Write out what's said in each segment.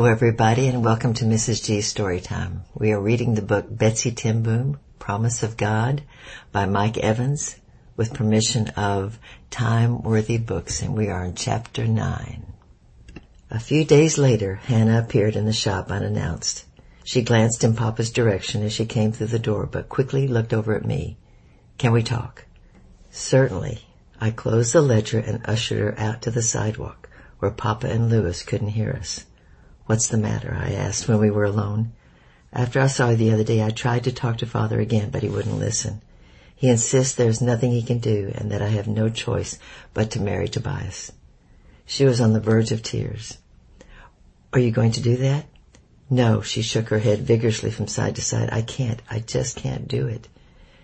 Hello everybody and welcome to Mrs. G's Storytime. We are reading the book Betsie Ten Boom, Promise of God by Mike Evans with permission of Time Worthy Books and we are in chapter 9. A few days later, Hannah appeared in the shop unannounced. She glanced in Papa's direction as she came through the door but quickly looked over at me. Can we talk? Certainly. I closed the ledger and ushered her out to the sidewalk where Papa and Louis couldn't hear us. What's the matter? I asked when we were alone. After I saw you the other day, I tried to talk to Father again, but he wouldn't listen. He insists there's nothing he can do and that I have no choice but to marry Tobias. She was on the verge of tears. Are you going to do that? No, she shook her head vigorously from side to side. I can't. I just can't do it.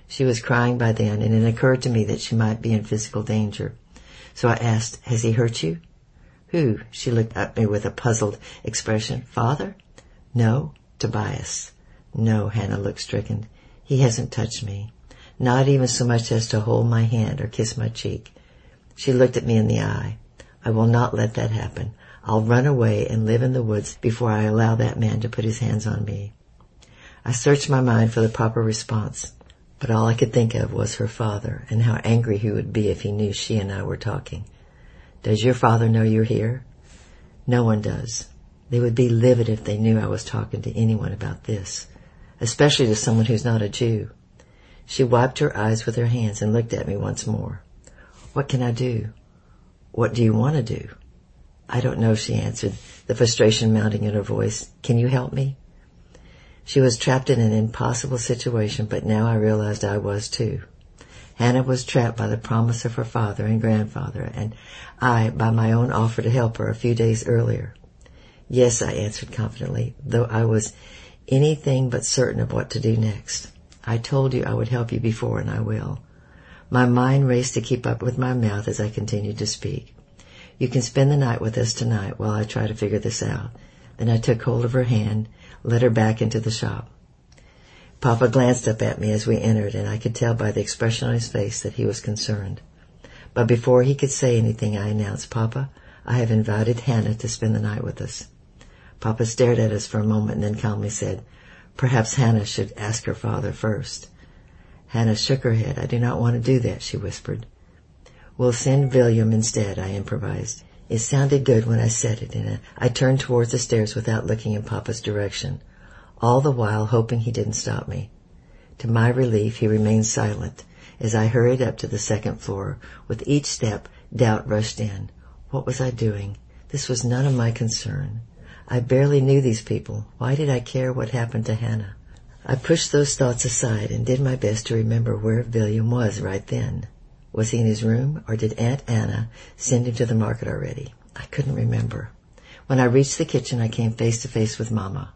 She was crying by then, and it occurred to me that she might be in physical danger. So I asked, Has he hurt you? Who? She looked at me with a puzzled expression. Father? No. Tobias. No, Hannah looked stricken. He hasn't touched me. Not even so much as to hold my hand or kiss my cheek. She looked at me in the eye. I will not let that happen. I'll run away and live in the woods before I allow that man to put his hands on me. I searched my mind for the proper response. But all I could think of was her father and how angry he would be if he knew she and I were talking. Does your father know you're here? No one does. They would be livid if they knew I was talking to anyone about this, especially to someone who's not a Jew. She wiped her eyes with her hands and looked at me once more. What can I do? What do you want to do? I don't know, she answered, the frustration mounting in her voice. Can you help me? She was trapped in an impossible situation, but now I realized I was too. Hannah was trapped by the promise of her father and grandfather, and I by my own offer to help her a few days earlier. Yes, I answered confidently, though I was anything but certain of what to do next. I told you I would help you before, and I will. My mind raced to keep up with my mouth as I continued to speak. You can spend the night with us tonight while I try to figure this out. Then I took hold of her hand led her back into the shop. Papa glanced up at me as we entered, and I could tell by the expression on his face that he was concerned. But before he could say anything, I announced, Papa, I have invited Hannah to spend the night with us. Papa stared at us for a moment and then calmly said, Perhaps Hannah should ask her father first. Hannah shook her head. I do not want to do that, she whispered. We'll send William instead, I improvised. It sounded good when I said it, and I turned towards the stairs without looking in Papa's direction, all the while hoping he didn't stop me. To my relief, he remained silent as I hurried up to the second floor. With each step, doubt rushed in. What was I doing? This was none of my concern. I barely knew these people. Why did I care what happened to Hannah? I pushed those thoughts aside and did my best to remember where William was right then. Was he in his room, or did Aunt Anna send him to the market already? I couldn't remember. When I reached the kitchen, I came face to face with Mama.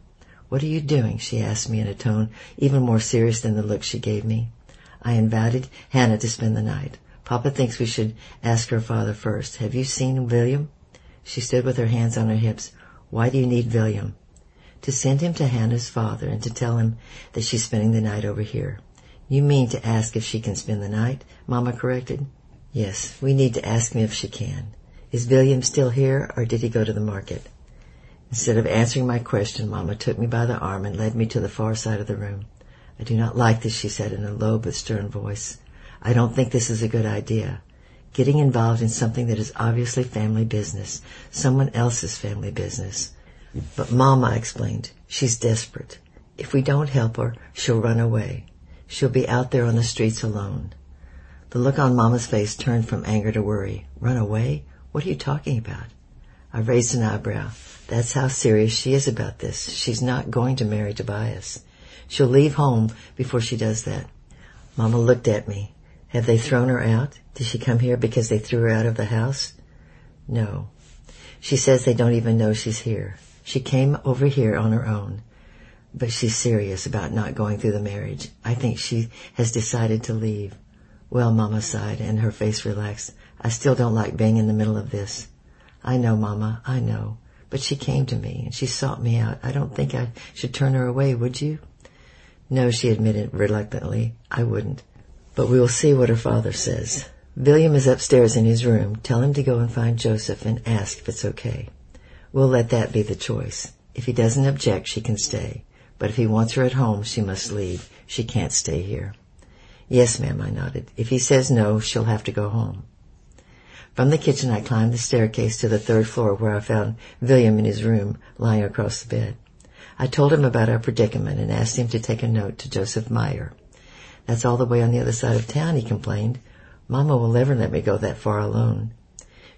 What are you doing? she asked me in a tone even more serious than the look she gave me. I invited Hannah to spend the night. Papa thinks we should ask her father first. Have you seen William? She stood with her hands on her hips. Why do you need William? To send him to Hannah's father and to tell him that she's spending the night over here. You mean to ask if she can spend the night? Mama corrected. Yes, we need to ask him if she can. Is William still here or did he go to the market? Instead of answering my question, Mama took me by the arm and led me to the far side of the room. I do not like this, she said in a low but stern voice. I don't think this is a good idea. Getting involved in something that is obviously family business, someone else's family business. But Mama I explained, she's desperate. If we don't help her, she'll run away. She'll be out there on the streets alone. The look on Mama's face turned from anger to worry. Run away? What are you talking about? I raised an eyebrow. That's how serious she is about this. She's not going to marry Tobias. She'll leave home before she does that. Mama looked at me. Have they thrown her out? Did she come here because they threw her out of the house? No. She says they don't even know she's here. She came over here on her own but she's serious about not going through the marriage. I think she has decided to leave. Well, Mama sighed and her face relaxed. I still don't like being in the middle of this. I know, Mama, I know. But she came to me and she sought me out. I don't think I should turn her away, would you? No, she admitted reluctantly. I wouldn't. But we will see what her father says. William is upstairs in his room. Tell him to go and find Joseph and ask if it's okay. We'll let that be the choice. If he doesn't object, she can stay. But if he wants her at home, she must leave. She can't stay here. Yes, ma'am, I nodded. If he says no, she'll have to go home. From the kitchen, I climbed the staircase to the third floor where I found William in his room, lying across the bed. I told him about our predicament and asked him to take a note to Joseph Meyer. That's all the way on the other side of town, he complained. Mama will never let me go that far alone.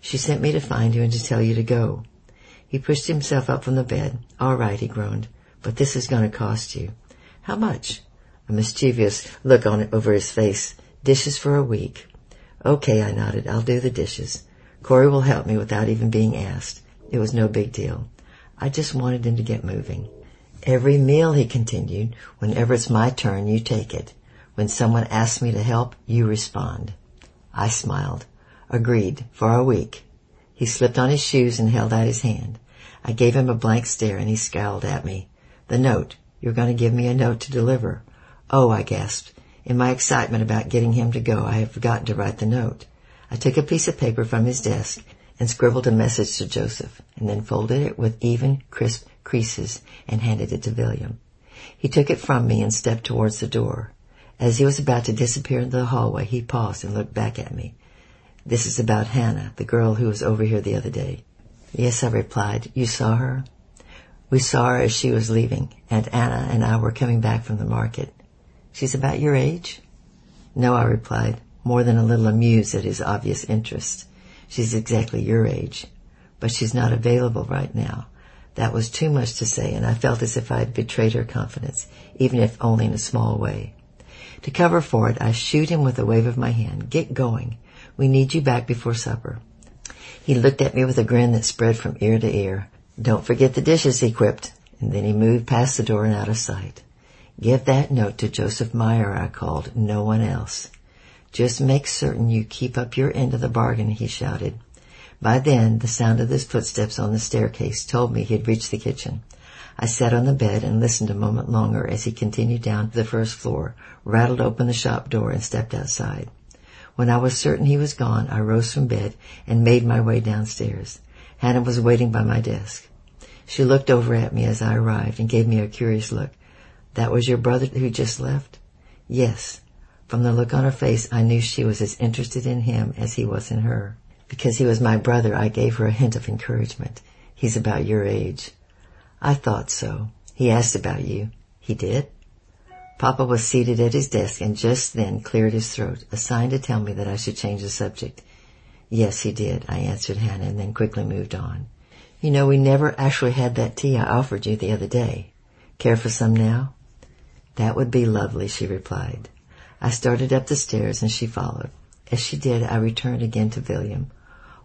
She sent me to find you and to tell you to go. He pushed himself up from the bed. All right, he groaned, but this is going to cost you. How much? A mischievous look on over his face. Dishes for a week. Okay, I nodded. I'll do the dishes. Corrie will help me without even being asked. It was no big deal. I just wanted him to get moving. Every meal, he continued, whenever it's my turn, you take it. When someone asks me to help, you respond. I smiled. Agreed. For a week. He slipped on his shoes and held out his hand. I gave him a blank stare and he scowled at me. The note. You're going to give me a note to deliver. Oh, I gasped. In my excitement about getting him to go, I had forgotten to write the note. I took a piece of paper from his desk and scribbled a message to Joseph, and then folded it with even, crisp creases and handed it to William. He took it from me and stepped towards the door. As he was about to disappear into the hallway, he paused and looked back at me. This is about Hannah, the girl who was over here the other day. Yes, I replied. You saw her? We saw her as she was leaving. Aunt Anna and I were coming back from the market. She's about your age? No, I replied, more than a little amused at his obvious interest. She's exactly your age. But she's not available right now. That was too much to say, and I felt as if I had betrayed her confidence, even if only in a small way. To cover for it, I shoot him with a wave of my hand. Get going. We need you back before supper. He looked at me with a grin that spread from ear to ear. Don't forget the dishes, he quipped, and then he moved past the door and out of sight. Give that note to Joseph Meyer, I called, no one else. Just make certain you keep up your end of the bargain, he shouted. By then, the sound of his footsteps on the staircase told me he had reached the kitchen. I sat on the bed and listened a moment longer as he continued down to the first floor, rattled open the shop door, and stepped outside. When I was certain he was gone, I rose from bed and made my way downstairs. Hannah was waiting by my desk. She looked over at me as I arrived and gave me a curious look. That was your brother who just left? Yes. From the look on her face, I knew she was as interested in him as he was in her. Because he was my brother, I gave her a hint of encouragement. He's about your age. I thought so. He asked about you. He did? Papa was seated at his desk and just then cleared his throat, a sign to tell me that I should change the subject. Yes, he did, I answered Hannah and then quickly moved on. You know, we never actually had that tea I offered you the other day. Care for some now? That would be lovely, she replied. I started up the stairs and she followed. As she did, I returned again to William.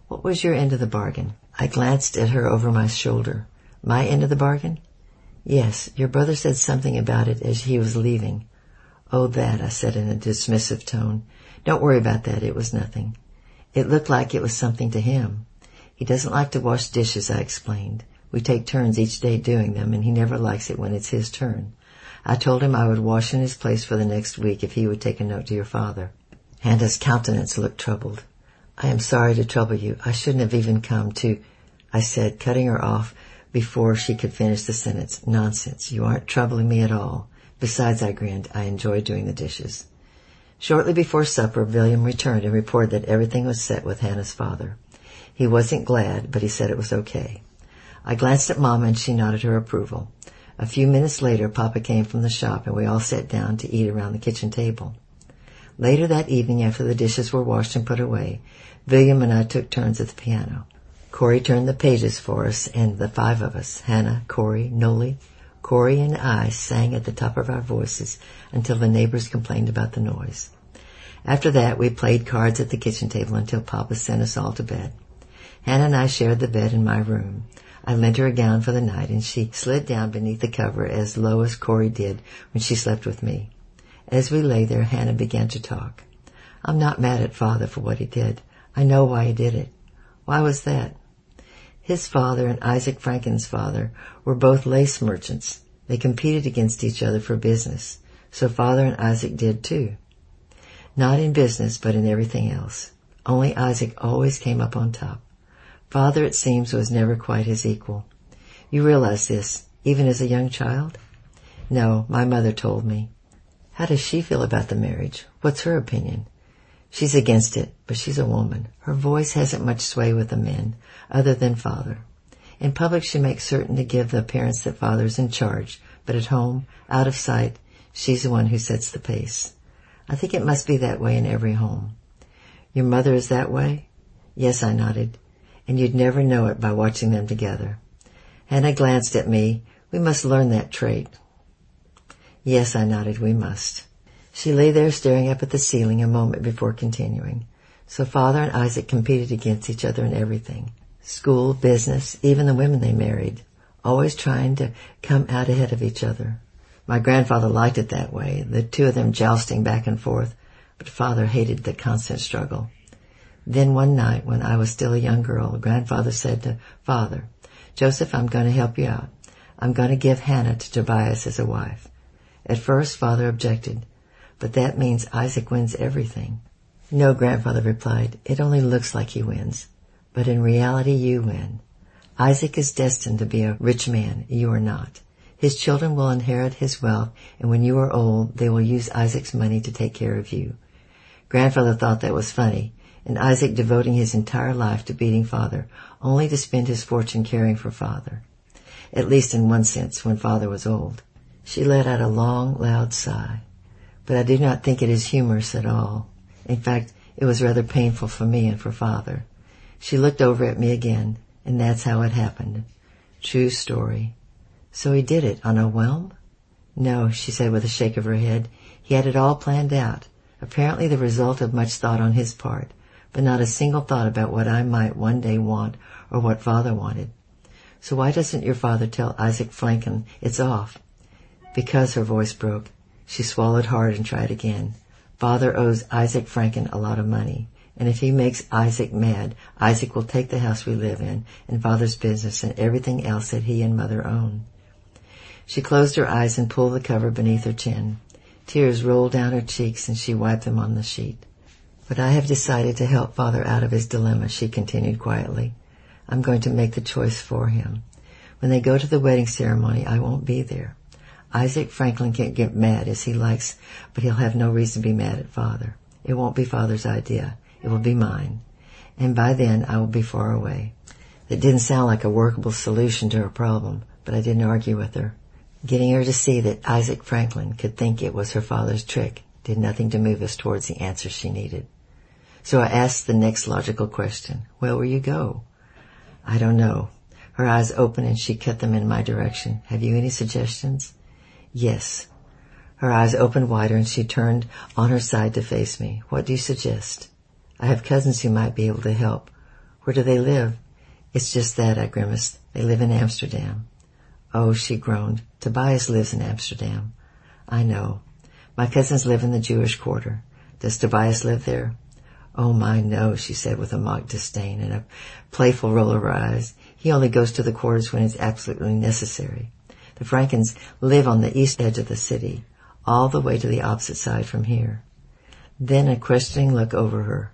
What was your end of the bargain? I glanced at her over my shoulder. My end of the bargain? Yes, your brother said something about it as he was leaving. Oh, that, I said in a dismissive tone. Don't worry about that, it was nothing. It looked like it was something to him. He doesn't like to wash dishes, I explained. We take turns each day doing them, and he never likes it when it's his turn. I told him I would wash in his place for the next week if he would take a note to your father. Hannah's countenance looked troubled. I am sorry to trouble you. I shouldn't have even come to, I said, cutting her off before she could finish the sentence. Nonsense. You aren't troubling me at all. Besides, I grinned, I enjoy doing the dishes. Shortly before supper, William returned and reported that everything was set with Hannah's father. He wasn't glad, but he said it was okay. I glanced at Mama and she nodded her approval. A few minutes later, Papa came from the shop and we all sat down to eat around the kitchen table. Later that evening, after the dishes were washed and put away, William and I took turns at the piano. Corrie turned the pages for us, and the five of us, Hannah, Corrie, Nollie, Corrie, and I sang at the top of our voices until the neighbors complained about the noise. After that, we played cards at the kitchen table until Papa sent us all to bed. Hannah and I shared the bed in my room. I lent her a gown for the night and she slid down beneath the cover as low as Corrie did when she slept with me. As we lay there, Hannah began to talk. I'm not mad at father for what he did. I know why he did it. Why was that? His father and Isaac Franken's father were both lace merchants. They competed against each other for business. So father and Isaac did too. Not in business, but in everything else. Only Isaac always came up on top. Father, it seems, was never quite his equal. You realize this, even as a young child? No, my mother told me. How does she feel about the marriage? What's her opinion? She's against it, but she's a woman. Her voice hasn't much sway with the men, other than father. In public she makes certain to give the appearance that father's in charge, but at home, out of sight, she's the one who sets the pace. I think it must be that way in every home. Your mother is that way? Yes, I nodded. And you'd never know it by watching them together. Hannah glanced at me. We must learn that trait. Yes, I nodded, we must. She lay there staring up at the ceiling a moment before continuing. So father and Isaac competed against each other in everything. School, business, even the women they married. Always trying to come out ahead of each other. My grandfather liked it that way, the two of them jousting back and forth, but father hated the constant struggle. Then one night, when I was still a young girl, grandfather said to father, Joseph, I'm going to help you out. I'm going to give Hannah to Tobias as a wife. At first, father objected but that means Isaac wins everything. No, grandfather replied, it only looks like he wins, but in reality you win. Isaac is destined to be a rich man, you are not. His children will inherit his wealth, and when you are old, they will use Isaac's money to take care of you. Grandfather thought that was funny, and Isaac devoting his entire life to beating father, only to spend his fortune caring for father. At least in one sense, when father was old. She let out a long, loud sigh but I do not think it is humorous at all. In fact, it was rather painful for me and for father. She looked over at me again, and that's how it happened. True story. So he did it on a whim? No, she said with a shake of her head. He had it all planned out. Apparently the result of much thought on his part, but not a single thought about what I might one day want or what father wanted. So why doesn't your father tell Isaac Franken it's off? Because her voice broke. She swallowed hard and tried again. Father owes Isaac Franken a lot of money, and if he makes Isaac mad, Isaac will take the house we live in and father's business and everything else that he and mother own. She closed her eyes and pulled the cover beneath her chin. Tears rolled down her cheeks and she wiped them on the sheet. But I have decided to help father out of his dilemma, she continued quietly. I'm going to make the choice for him. When they go to the wedding ceremony, I won't be there. Isaac Franken can't get mad as he likes, but he'll have no reason to be mad at father. It won't be father's idea. It will be mine. And by then I will be far away. It didn't sound like a workable solution to her problem, but I didn't argue with her. Getting her to see that Isaac Franken could think it was her father's trick did nothing to move us towards the answer she needed. So I asked the next logical question. Where will you go? I don't know. Her eyes opened and she cut them in my direction. Have you any suggestions? Yes. Her eyes opened wider and she turned on her side to face me. What do you suggest? I have cousins who might be able to help. Where do they live? It's just that, I grimaced. They live in Amsterdam. Oh, she groaned. Tobias lives in Amsterdam. I know. My cousins live in the Jewish quarter. Does Tobias live there? Oh my, no, she said with a mock disdain and a playful roll of her eyes. He only goes to the quarters when it's absolutely necessary. The Frankens live on the east edge of the city, all the way to the opposite side from here. Then a questioning look over her.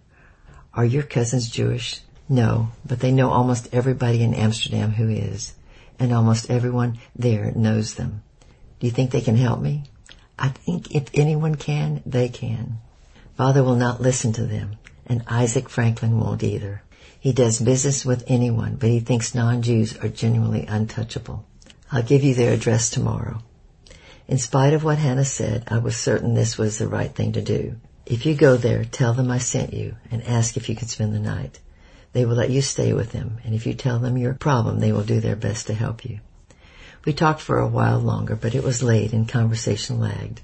Are your cousins Jewish? No, but they know almost everybody in Amsterdam who is, and almost everyone there knows them. Do you think they can help me? I think if anyone can, they can. Father will not listen to them, and Isaac Franken won't either. He does business with anyone, but he thinks non-Jews are genuinely untouchable. I'll give you their address tomorrow. In spite of what Hannah said, I was certain this was the right thing to do. If you go there, tell them I sent you and ask if you can spend the night. They will let you stay with them, and if you tell them your problem, they will do their best to help you. We talked for a while longer, but it was late and conversation lagged.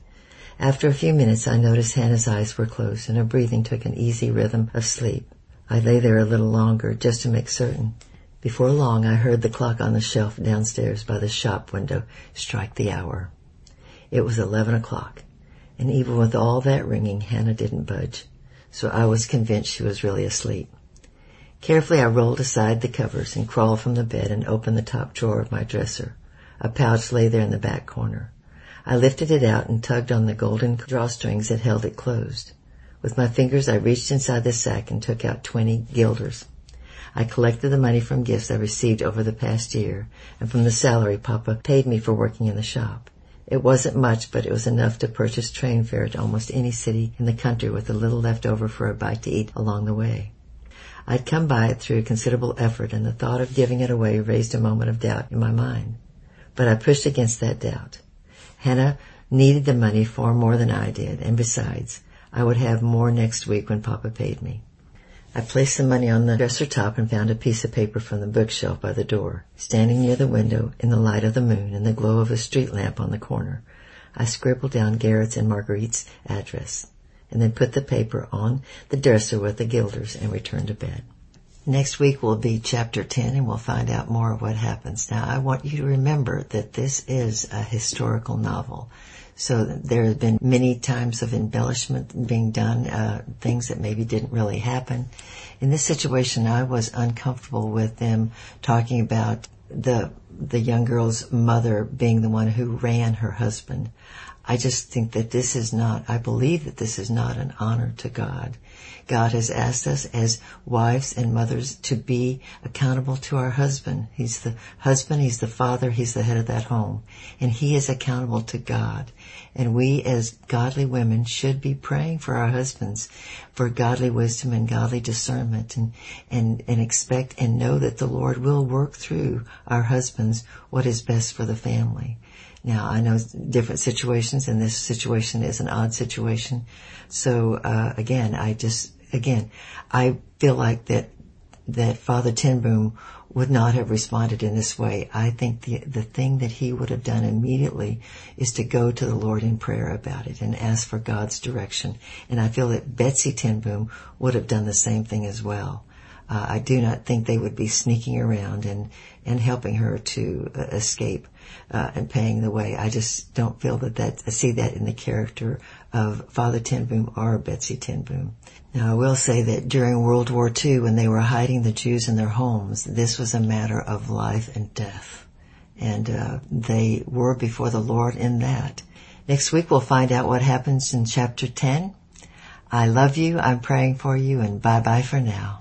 After a few minutes, I noticed Hannah's eyes were closed and her breathing took an easy rhythm of sleep. I lay there a little longer just to make certain. Before long I heard the clock on the shelf downstairs by the shop window strike the hour. It was eleven o'clock, and even with all that ringing, Hannah didn't budge, so I was convinced she was really asleep. Carefully I rolled aside the covers and crawled from the bed and opened the top drawer of my dresser. A pouch lay there in the back corner. I lifted it out and tugged on the golden drawstrings that held it closed. With my fingers I reached inside the sack and took out twenty guilders. I collected the money from gifts I received over the past year and from the salary Papa paid me for working in the shop. It wasn't much, but it was enough to purchase train fare to almost any city in the country with a little left over for a bite to eat along the way. I'd come by it through considerable effort and the thought of giving it away raised a moment of doubt in my mind. But I pushed against that doubt. Hannah needed the money far more than I did, and besides, I would have more next week when Papa paid me. I placed the money on the dresser top and found a piece of paper from the bookshelf by the door. Standing near the window in the light of the moon and the glow of a street lamp on the corner, I scribbled down Garrett's and Marguerite's address and then put the paper on the dresser with the guilders and returned to bed. Next week will be chapter 10 and we'll find out more of what happens. Now I want you to remember that this is a historical novel. So there have been many times of embellishment being done, uh, things that maybe didn't really happen. In this situation, I was uncomfortable with them talking about the the young girl's mother being the one who ran her husband. I just think that this is not, I believe that this is not an honor to God. God has asked us as wives and mothers to be accountable to our husband. He's the husband, he's the father, he's the head of that home. And he is accountable to God. And we as godly women should be praying for our husbands for godly wisdom and godly discernment and, and, and expect and know that the Lord will work through our husbands what is best for the family. Now I know different situations and this situation is an odd situation. So, uh, again, I just, again, I feel like that, that Father ten Boom would not have responded in this way. I think the, the thing that he would have done immediately is to go to the Lord in prayer about it and ask for God's direction. And I feel that Betsie ten Boom would have done the same thing as well. Uh, I do not think they would be sneaking around and, and helping her to uh, escape uh, and paying the way. I just don't feel that that I see that in the character of Father ten Boom or Betsie ten Boom. Now I will say that during World War II, when they were hiding the Jews in their homes, this was a matter of life and death, and uh, they were before the Lord in that. Next week we'll find out what happens in chapter ten. I love you. I'm praying for you, and bye bye for now.